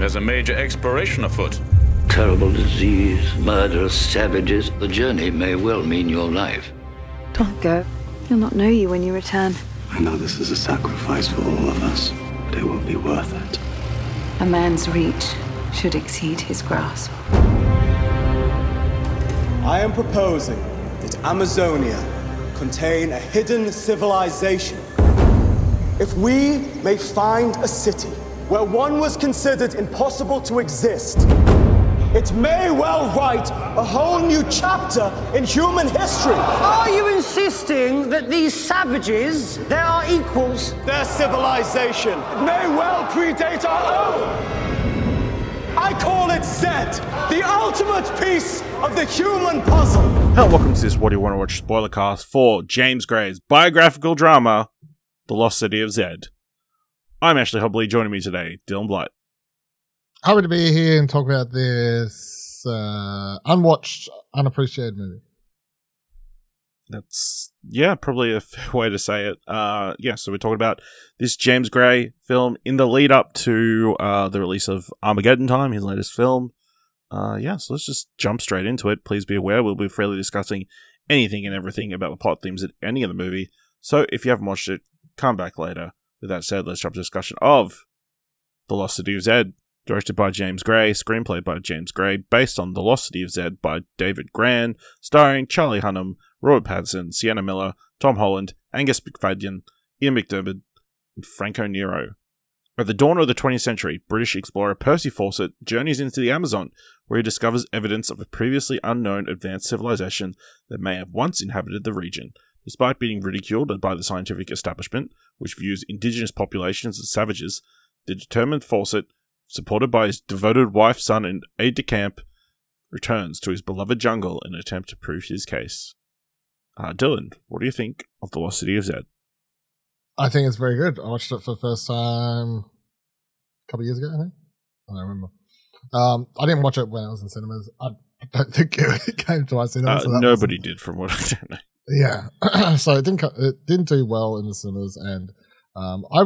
There's a major exploration afoot. Terrible disease, murderous savages. The journey may well mean your life. Don't go. He'll not know you when you return. I know this is a sacrifice for all of us, but it will be worth it. A man's reach should exceed his grasp. I am proposing that Amazonia contain a hidden civilization. If we may find a city where one was considered impossible to exist, it may well write a whole new chapter in human history. Are you insisting that these savages, they are equals? Their civilization may well predate our own. I call it Zed, the ultimate piece of the human puzzle. Hello, welcome to this What Do You Want to Watch spoiler cast for James Gray's biographical drama, The Lost City of Zed. I'm Ashley Hobley, joining me today, Dylan Blight. Happy to be here and talk about this uh, unwatched, unappreciated movie. That's, yeah, probably a fair way to say it. Uh, yeah, so we're talking about this James Gray film in the lead up to uh, the release of Armageddon Time, his latest film. Uh, yeah, so let's just jump straight into it. Please be aware we'll be freely discussing anything and everything about the plot themes at any of the movie. So if you haven't watched it, come back later. With that said, let's jump to discussion of The Lost City of Zed, directed by James Gray, screenplay by James Gray, based on The Lost City of Zed by David Grann, starring Charlie Hunnam, Robert Pattinson, Sienna Miller, Tom Holland, Angus Macfadyen, Ian McDiarmid, and Franco Nero. At the dawn of the 20th century, British explorer Percy Fawcett journeys into the Amazon, where he discovers evidence of a previously unknown advanced civilization that may have once inhabited the region. Despite being ridiculed by the scientific establishment, which views indigenous populations as savages, the determined Fawcett, supported by his devoted wife, son, and aide de camp, returns to his beloved jungle in an attempt to prove his case. Uh, Dylan, what do you think of The Lost City of Zed? I think it's very good. I watched it for the first time a couple of years ago, I think. I don't remember. Um, I didn't watch it when I was in cinemas. I don't think it came to my cinemas. Uh, so nobody did, from what I don't know. Yeah, so it didn't it didn't do well in the cinemas, and um, I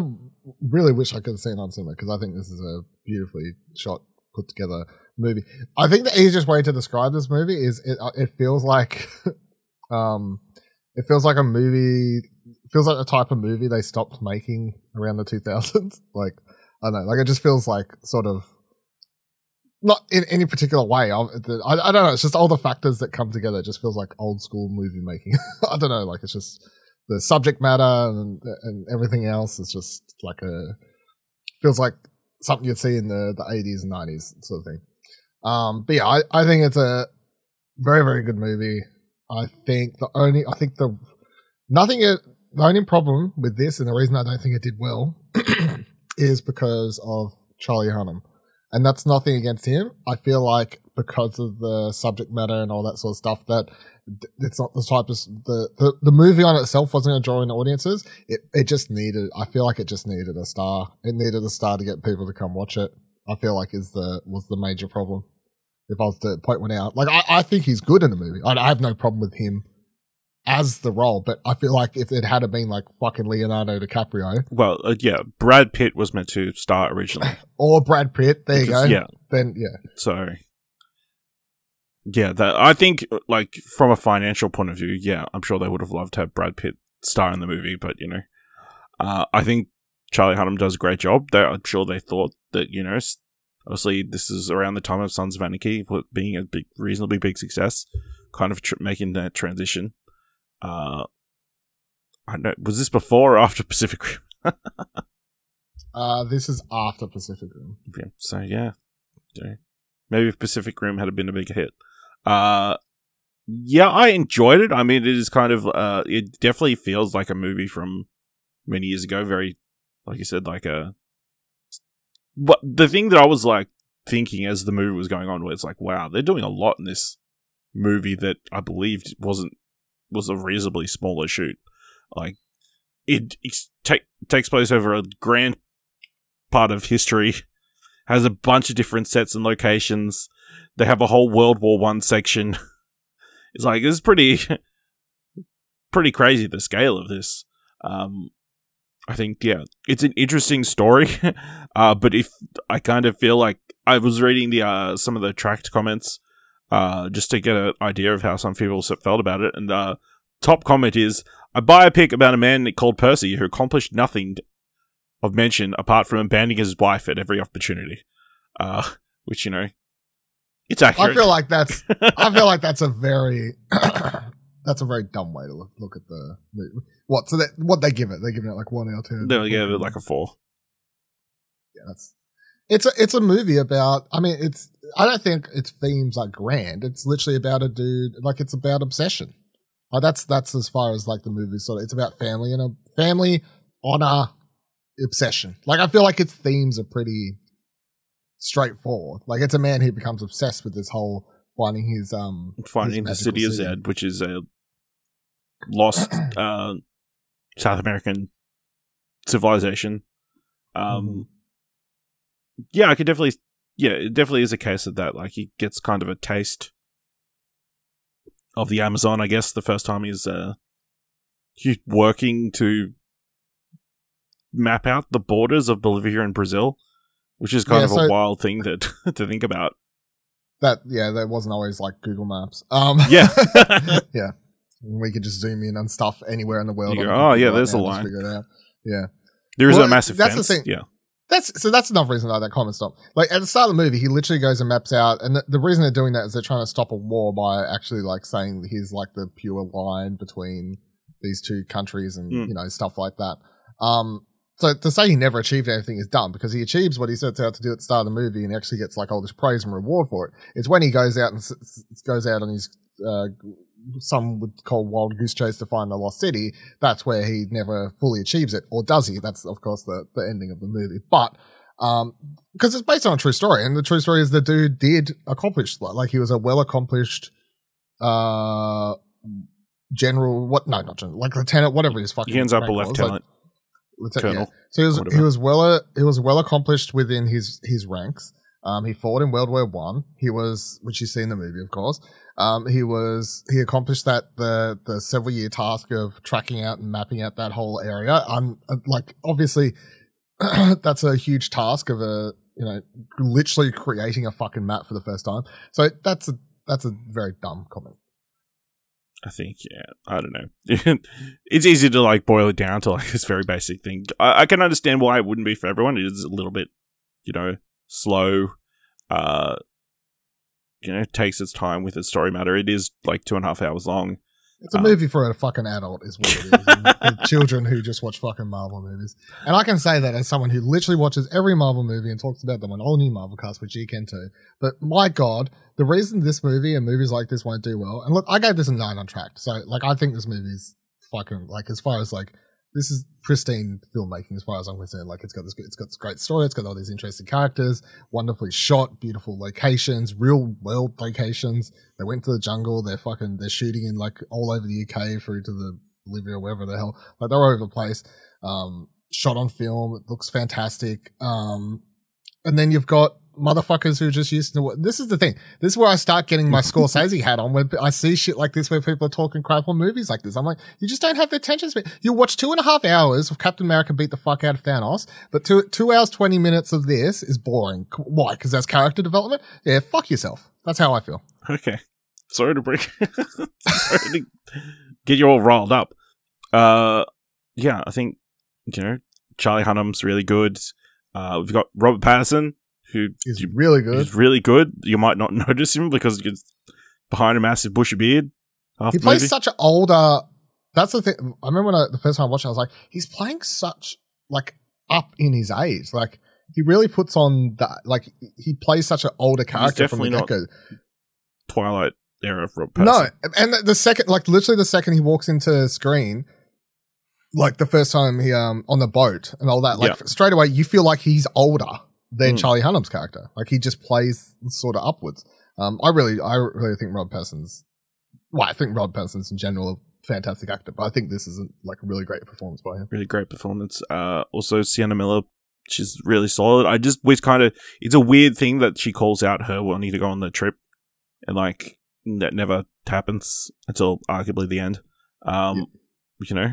really wish I could have seen it on cinema because I think this is a beautifully shot, put together movie. I think the easiest way to describe this movie is it, uh, it feels like, um, it feels like a movie, feels like the type of movie they stopped making around the 2000s. like I don't know, like it just feels like sort of not in any particular way. I, I, don't know. It's just all the factors that come together. It just feels like old school movie making. I don't know. Like it's just the subject matter and and everything else is just like a feels like something you'd see in the the eighties and nineties sort of thing. Um, but yeah, I, I think it's a very very good movie. I think the only I think the nothing the only problem with this and the reason I don't think it did well is because of Charlie Hunnam and that's nothing against him. I feel like because of the subject matter and all that sort of stuff, that it's not the type of the the, the movie on itself wasn't going to draw in audiences. It it just needed. I feel like it just needed a star. It needed a star to get people to come watch it. I feel like is the was the major problem. If I was to point one out, like I, I think he's good in the movie. I, I have no problem with him as the role, but I feel like if it had been like fucking Leonardo DiCaprio Well, uh, yeah, Brad Pitt was meant to star originally. or Brad Pitt, there Because- you go. Yeah, Then yeah, so yeah, that I think like from a financial point of view, yeah, I'm sure they would have loved to have Brad Pitt star in the movie, but you know, uh, I think Charlie Hunnam does a great job. They, I'm sure they thought that you know, obviously this is around the time of Sons of Anarchy being a big, reasonably big success, kind of tr- making that transition. Uh, I don't know, was this before or after Pacific Rim? uh, this is after Pacific Rim. Yeah, so yeah, maybe if Pacific Rim had been a big hit. Uh, yeah, I enjoyed it. I mean, it is kind of, uh, it definitely feels like a movie from many years ago. Very, like you said, like a. But the thing that I was like thinking as the movie was going on was like, wow, they're doing a lot in this movie that I believed wasn't was a reasonably smaller shoot. Like it, ex- take, takes place over a grand part of history has a bunch of different sets and locations. They have a whole World War One section. It's like it's pretty, pretty crazy the scale of this. Um, I think yeah, it's an interesting story. uh, but if I kind of feel like I was reading the uh some of the Trakt comments, uh, just to get an idea of how some people felt about it, and uh, top comment is I buy a biopic about a man called Percy who accomplished nothing of mention apart from abandoning his wife at every opportunity. Uh, which you know, it's accurate. I feel like that's I feel like that's a very that's a very dumb way to look, look at the movie. What so that what they give it? They're giving it like one out of ten. They'll give it like a four. Yeah, that's it's a it's a movie about. I mean, it's I don't think its themes are grand. It's literally about a dude. Like it's about obsession. Like that's that's as far as like the movie sort of. It's about family and a family honor obsession. Like I feel like its themes are pretty straightforward. Like it's a man who becomes obsessed with this whole finding his um Finding the his city of Zed, which is a lost uh, South American civilization. Um, yeah, I could definitely, yeah, it definitely is a case of that. Like he gets kind of a taste of the Amazon, I guess, the first time he's uh, he's working to map out the borders of Bolivia and Brazil, which is kind Yeah, of a wild thing that to think about. That yeah, that wasn't always like Google Maps. Um, Yeah. yeah. We could just zoom in on stuff anywhere in the world. Go, "Oh, yeah, there's a line." figure it out. Yeah, There is Well, a massive that's the fence. thing. Yeah. That's so. That's another reason why that comment stopped. Like at the start of the movie, he literally goes and maps out, and the, the reason they're doing that is they're trying to stop a war by actually like saying he's like the pure line between these two countries and Mm. you know stuff like that. Um, so to say he never achieved anything is dumb because he achieves what he sets out to do at the start of the movie and he actually gets like all this praise and reward for it. It's when he goes out and s- goes out on his uh, some would call wild goose chase to find the lost city. That's where he never fully achieves it, or does he? That's of course the the ending of the movie, but. Um, because it's based on a true story, and the true story is the dude did accomplish like, like he was a well accomplished, uh, general. What? No, not general. Like lieutenant, whatever his fucking. He ends up a like- lieutenant. Lieutenant, Colonel, yeah. So he was whatever. he was well uh, he was well accomplished within his his ranks. Um, he fought in World War One. He was, which you see in the movie, of course. Um, he was he accomplished that the the several year task of tracking out and mapping out that whole area. Um, like obviously, that's a huge task of a you know literally creating a fucking map for the first time. So that's a that's a very dumb comment. I think, yeah, I don't know. it's easy to like boil it down to like this very basic thing. I, I can understand why it wouldn't be for everyone. It is a little bit, you know, slow. Uh, you know, takes its time with its story matter. It is like two and a half hours long. It's a Um, movie for a fucking adult, is what it is. for children who just watch fucking Marvel movies. And I can say that as someone who literally watches every Marvel movie and talks about them on all new Marvel cast, which you can too. But my God, the reason this movie and movies like this won't do well, and look, I gave this a nine on Trakt. So, like, I think this movie's fucking, like, as far as, like, this is pristine filmmaking as far as I'm concerned. Like, it's got this, it's got this great story. It's got all these interesting characters, wonderfully shot, beautiful locations, real world locations. They went to the jungle. They're fucking, they're shooting in like all over the UK through to the Bolivia, wherever the hell. Like they're all over the place. Um, shot on film. It looks fantastic. Um, and then you've got motherfuckers who are just used to this is the thing. This is where I start getting my Scorsese hat on when I see shit like this where people are talking crap on movies like this. I'm like, you just don't have the attention span. You watch two and a half hours of Captain America beat the fuck out of Thanos, but two two hours twenty minutes of this is boring. Why? Because that's character development. Yeah, fuck yourself. That's how I feel. Okay. Sorry to break. Sorry to get you all riled up. Uh, yeah, I think you know Charlie Hunnam's really good. Uh, we've got Robert Patterson, who is He's really good. is really good. You might not notice him because he's behind a massive bushy beard. He plays movie. such an older. That's the thing. I remember when I, the first time I watched it, I was like, he's playing such like up in his age. Like he really puts on that. Like he plays such an older character from the definitely not. Twilight era of Robert No, and the, the second, like literally the second he walks into the screen, like the first time he um on the boat and all that, like Yeah. straight away you feel like he's older than Mm. Charlie Hunnam's character. Like he just plays sort of upwards. Um, I really, I really think Rob Patterson's. Well, I think Rob Patterson's in general a fantastic actor, but I think this is a, like a really great performance by him. really great performance. Uh, also Sienna Miller, she's really solid. I just was kind of it's a weird thing that she calls out her wanting to go on the trip, and like that never happens until arguably the end. Um, you know,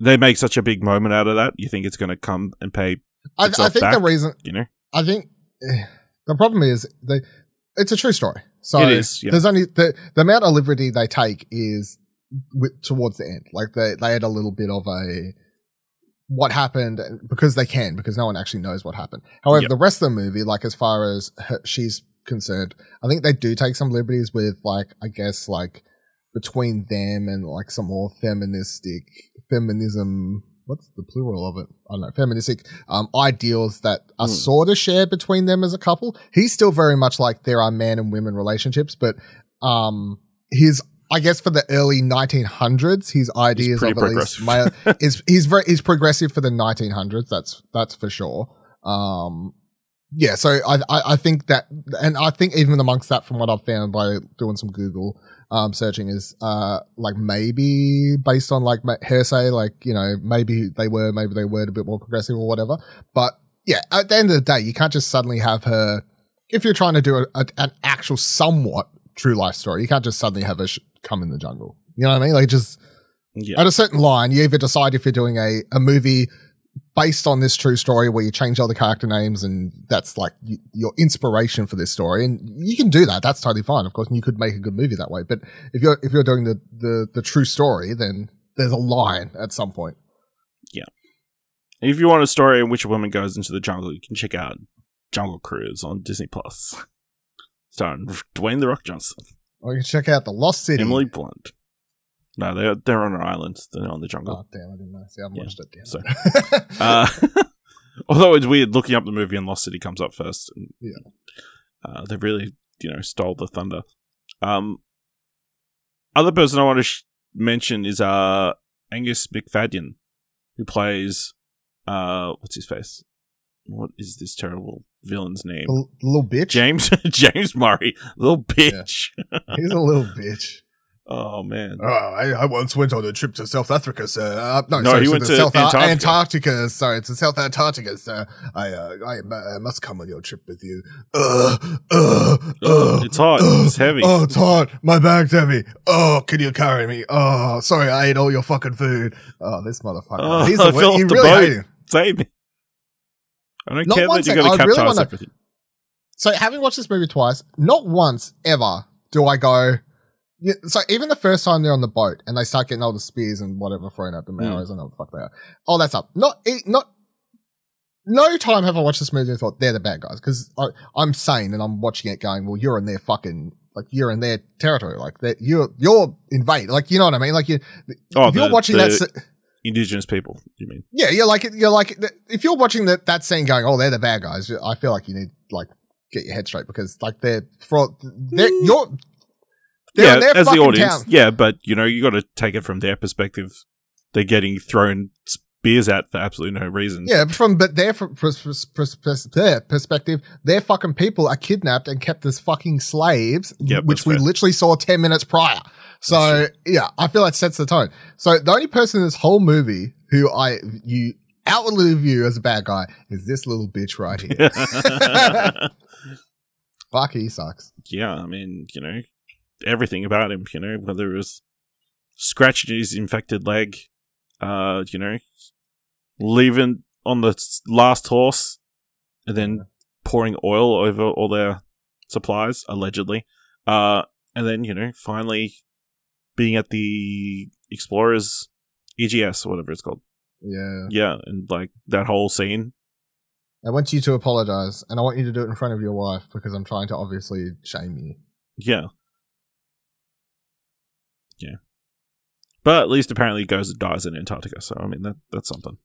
they make such a big moment out of that. You think it's going to come and pay? I, I think the reason You know, I think eh, the problem is they it's a true story. So is, yeah. there's only the the amount of liberty they take is with, towards the end. Like they they had a little bit of a what happened because they can because no one actually knows what happened. However, Yep. the rest of the movie, like as far as her, she's concerned, I think they do take some liberties with like I guess like between them and like some more feministic feminism. What's the plural of it? I don't know. Feministic um, ideals that are Hmm. sort of shared between them as a couple. He's still very much like there are man and women relationships, but um, his I guess for the early 1900s, his ideas of at least male is he's very he's progressive for the 1900s. That's that's for sure. Um, yeah, so I, I I think that, and I think even amongst that, from what I've found by doing some Google um searching, is uh like maybe based on like hearsay, like you know maybe they were maybe they were a bit more progressive or whatever. But yeah, at the end of the day, you can't just suddenly have her. If you're trying to do a, a, an actual somewhat true life story, you can't just suddenly have her sh- come in the jungle. You know what I mean? Like just yeah, at a certain line, you either decide if you're doing a, a movie based on this true story where you change all the character names and that's like y- your inspiration for this story. And you can do that. That's totally fine. Of course, and you could make a good movie that way. But if you're, if you're doing the, the, the true story, then there's a line at some point. Yeah. If you want a story in which a woman goes into the jungle, you can check out Jungle Cruise on Disney Plus, starring Dwayne the Rock Johnson, Or you can check out The Lost City. Emily Blunt. No, they're they're on an island. They're not in the jungle. Oh, damn, I didn't know. See, I Yeah, watched it. Damn so- Uh, although it's weird, looking up the movie and Lost City comes up first. And, Yeah. uh, they really, you know, stole the thunder. Um, other person I want to sh- mention is uh Angus Macfadyen, who plays uh what's his face? What is this terrible villain's name? the little bitch. James James Murray, little bitch. He's a little bitch. Oh man, Oh, I, I once went on a trip to South Africa, sir. Uh, no, No, sorry, he went to South Antarctica. Antarctica. Sorry, to South Antarctica, sir. I, uh, I, I must come on your trip with you. Uh, uh, uh, it's hot. uh, It's heavy. Oh, it's hot. My bag's heavy. Oh, can you carry me? Oh, sorry, I ate all your fucking food. Oh, this motherfucker. Oh, He's I the fell off the really boat. Save me. I don't Not care that you second, got to I really wanna- everything. So, having watched this movie twice, not once ever do I go. Yeah, so even the first time they're on the boat and they start getting all the spears and whatever thrown at them, Mm. arrows, I know what the fuck they are. All that stuff. Not, not, no time have I watched this movie and thought they're the bad guys because I'm sane and I'm watching it going, well, you're in their fucking like you're in their territory, like that you're you're invade, like you know what I mean, like you. Oh, if you're the- watching the- that, se- Indigenous people, you mean? yeah, you're like you're like if you're watching that that scene going, oh, they're the bad guys. I feel like you need like get your head straight because like they're for they're you're they're yeah, as the audience, town. yeah, but you know, you got to take it from their perspective. They're getting thrown spears at for absolutely no reason. Yeah, from but their pers- pers- pers- their perspective, their fucking people are kidnapped and kept as fucking slaves, Yep, which we fair. literally saw ten minutes prior. So yeah, I feel that sets the tone. So the only person in this whole movie who I you outwardly view as a bad guy is this little bitch right here. Fuck, he sucks. yeah, I mean, you know, everything about him, you know, whether it was scratching his infected leg, uh, you know, leaving on the last horse, and then pouring oil over all their supplies, allegedly, uh, and then you know, finally being at the Explorers EGS or whatever it's called. Yeah. Yeah, and like that whole scene. I want you to apologize, and I want you to do it in front of your wife because I'm trying to obviously shame you. Yeah. Yeah. But at least apparently he goes and dies in Antarctica, so I mean that that's something.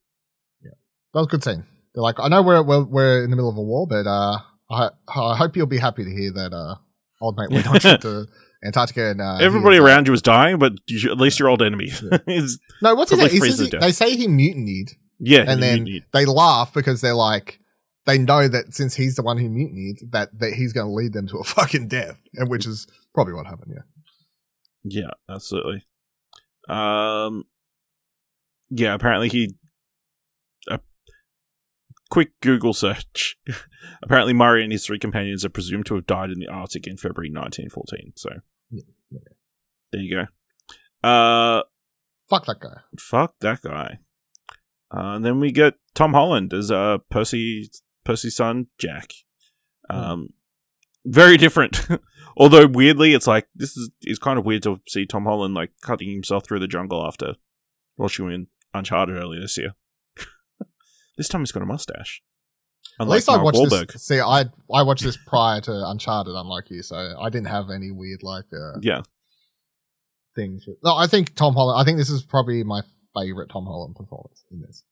Yeah. That was a good scene. They're like, I know we're we're, we're in the middle of a war, but uh, I I hope you'll be happy to hear that uh, old mate went on trip to Antarctica and uh, Everybody was, uh, around you is dying, but you at least your old enemy. is no, what's his name? He freeze says to he- death. they say he mutinied, yeah, and then need- they laugh because they're like, they know that since he's the one who mutinied, that that he's going to lead them to a fucking death, and which is probably what happened. Yeah. Yeah, absolutely. Um, yeah, apparently he. A quick Google search. apparently, Murray and his three companions are presumed to have died in the Arctic in February 1914. So, Yeah, there you go. Uh, Fuck that guy. Fuck that guy. Uh, and then we get Tom Holland as uh, Percy Percy's son, Jack. Um, very different. Although weirdly, it's like this is is kind of weird to see Tom Holland like cutting himself through the jungle after watching in Uncharted earlier this year. this time he's got a mustache. At least I watched Wahlberg. this. See, I I watched this prior to Uncharted, unlike you, so I didn't have any weird like uh, Yeah, things. No, I think Tom Holland. I think this is probably my favorite Tom Holland performance in this.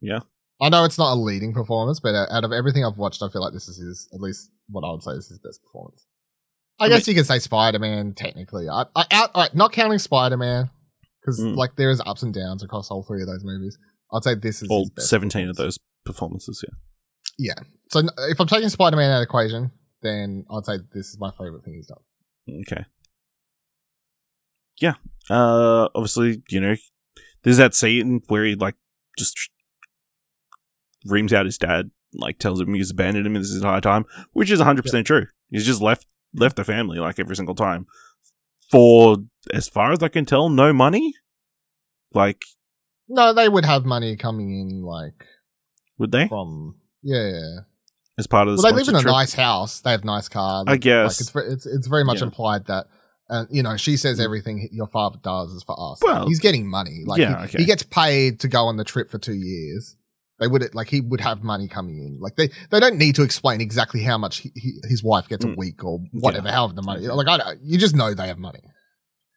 Yeah. I know it's not a leading performance, but out of everything I've watched, I feel like this is his, at least what I would say is his best performance. I, I guess you could say Spider Man technically. I, I out, right, not counting Spider Man because Mm. like there is ups and downs across all three of those movies. I'd say this is all seventeen of those performances. Yeah. Yeah. So if I'm taking Spider Man out of the equation, then I'd say this is my favorite thing he's done. Okay. Yeah. Uh obviously, you know, there's that scene where he like just reams out his dad, like tells him he's abandoned him this entire time, which is 100% true. He's just left left the family like every single time. For as far as I can tell, no money. Like, No, they would have money coming in like would they? from yeah. yeah. As part of the Well, they live in a trip? nice house. They have nice cars. I guess. Like it's, it's it's very much Yeah. implied that, and you know, she says mm. everything your father does is for us. Well, he's getting money. Like yeah, he, okay. he gets paid to go on the trip for two years. They would like he would have money coming in. Like they they don't need to explain exactly how much he, he, his wife gets a Mm. week or whatever. However the money. Like I don't, you just know they have money.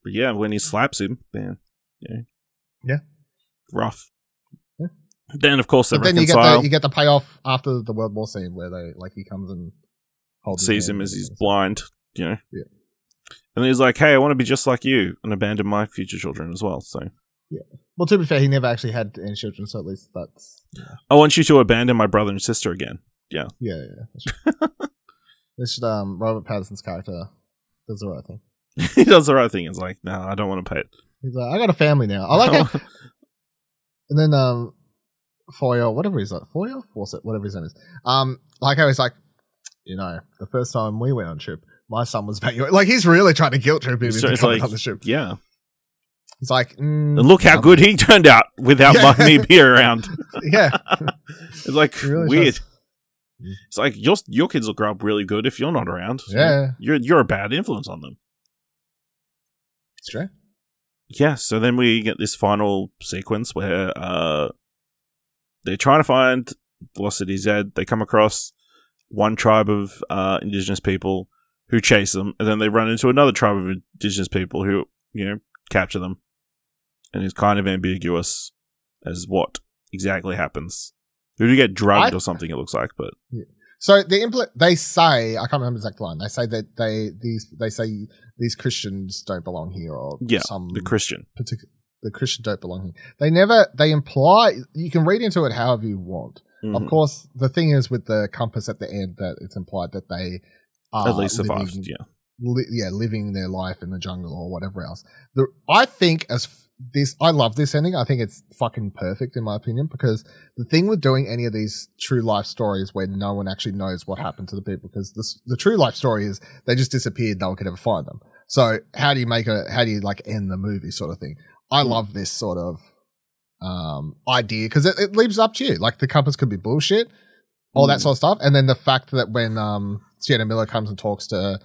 But yeah, when he slaps him, man, yeah, Yeah. rough. Yeah. Then of course they But then you get the you get the payoff after the World War scene where they like he comes and holds sees him as he's blind, you know. Yeah. And he's like, "Hey, I want to be just like you and abandon my future children as well." So Well, to be fair, he never actually had any children, so at least that's I want you to abandon my brother and sister again. Yeah, yeah, yeah. Right. this um Robert Pattinson's character does the right thing. he does the right thing. It's like, no, I don't want to pay it. He's like, I got a family now. I like it. And then um Foyer, whatever he's like, Foyer, Fawcett, whatever his name is. Um, like I was like, you know, the first time we went on trip, my son was back. Like he's really trying to guilt trip him So into coming like, on the trip. yeah. He's like, mm, And look how good he turned out without Yeah. my me be around. Yeah, It's like really weird. does. It's like your your kids will grow up really good if you're not around. Yeah. you're you're a bad influence on them. it's true. yeah, so then we get this final sequence where uh they're trying to find Velocity Z. They come across one tribe of uh indigenous people who chase them, and then they run into another tribe of indigenous people who, you know, capture them. And it's kind of ambiguous as what exactly happens. Who do you get drugged I- or something, it looks like, but So the impl- they say I can't remember the exact line. They say that they these they say these Christians don't belong here or yeah, some the Christian. particular the Christian don't belong here. They never they imply you can read into it however you want. Mhm. Of course, the thing is with the compass at the end that it's implied that they are At least survived, living- yeah. Li- yeah, living their life in the jungle or whatever else. The I think as f- this, I love this ending. I think it's fucking perfect in my opinion because the thing with doing any of these true life stories where no one actually knows what happened to the people because this, the true life story is they just disappeared. No one could ever find them. So how do you make a how do you like end the movie sort of thing? I love this sort of um idea because it, it leaves up to you. Like the compass could be bullshit, all that Mm. sort of stuff. And then the fact that when um Sienna Miller comes and talks to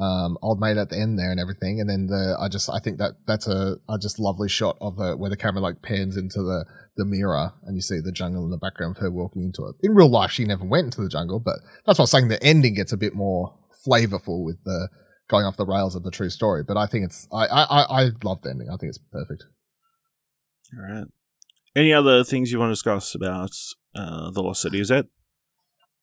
um old mate at the end there and everything, and then the I just I think that that's a, a just lovely shot of the where the camera like pans into the the mirror and you see the jungle in the background of her walking into it. In real life, she never went into the jungle, but that's what I'm saying. The ending gets a bit more flavorful with the going off the rails of the true story. But I think it's I I I, love the ending. I think it's perfect. All right. Any other things you want to discuss about uh, the Lost City? Is that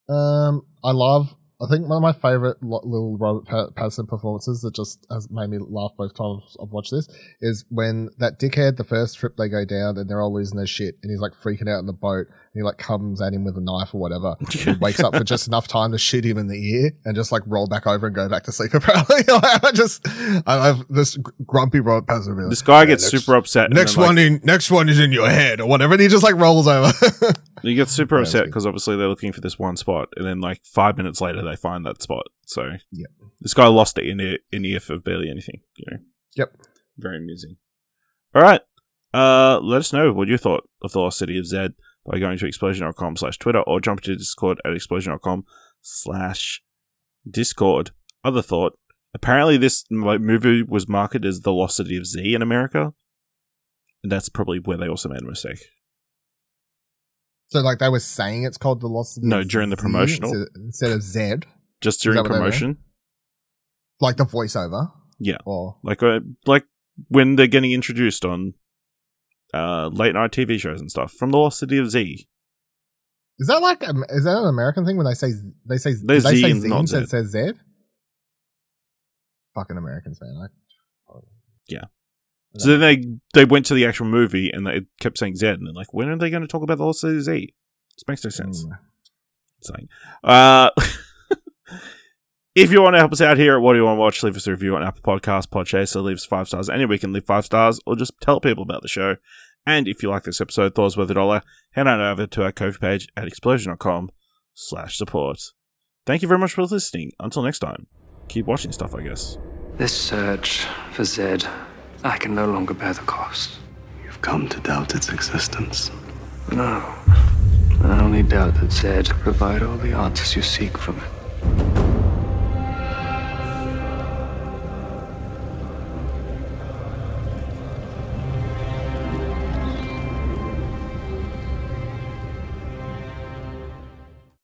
Um, I love. I think one of my favorite lo- little Robert Pa- Pattinson performances that just has made me laugh both times I've watched this is when that dickhead, the first trip they go down and they're all losing their shit and he's like freaking out in the boat and he like comes at him with a knife or whatever and wakes up for just enough time to shoot him in the ear and just like roll back over and go back to sleep apparently. I just, I love this grumpy Robert Pattinson. being like, this guy "Yeah, gets next- super upset? Next then, like, one in, next one is in your head or whatever. And he just like rolls over. He get super upset because obviously they're looking for this one spot, and then like five minutes later they find that spot. So Yeah. this guy lost it in ear, in ear for barely anything. You know, yep. very amusing. All right, Uh, let us know what you thought of the Lost City of Zed by going to explosion.com slash Twitter or jump to Discord at explosion.com slash Discord. Other thought, apparently this mo- movie was marketed as the Lost City of Z in America. And that's probably where they also made a mistake. So, like, they were saying it's called the Lost No, during the promotional. instead- instead of Zed, Just during that what they meant? promotion. like the voiceover. Yeah. Or Like, uh, like when they're getting introduced on uh, late night TV shows and stuff from the Lost City of Z. is that like um, is that an American thing when they say they say They they Z say Z instead Z. says Zed? Fucking Americans, man. I, Yeah. So then they they went to the actual movie and they kept saying Z, and they're like, when are they going to talk about the Lost City of Z? This makes no sense. Mm. Saying, uh, if you want to help us out here at What Do You Want to Watch, leave us a review on Apple Podcasts, Podchaser, leave us five stars anywhere you can leave five stars, or just tell people about the show. And if you like this episode, thought it was worth a dollar, head on over to our Ko-fi page at explosion.com slash support. Thank you very much for listening. Until next time, keep watching stuff, I guess. This search for Zed, I can no longer bear the cost. You've come to doubt its existence. No. I only doubt that Zed could provide all the answers you seek from it.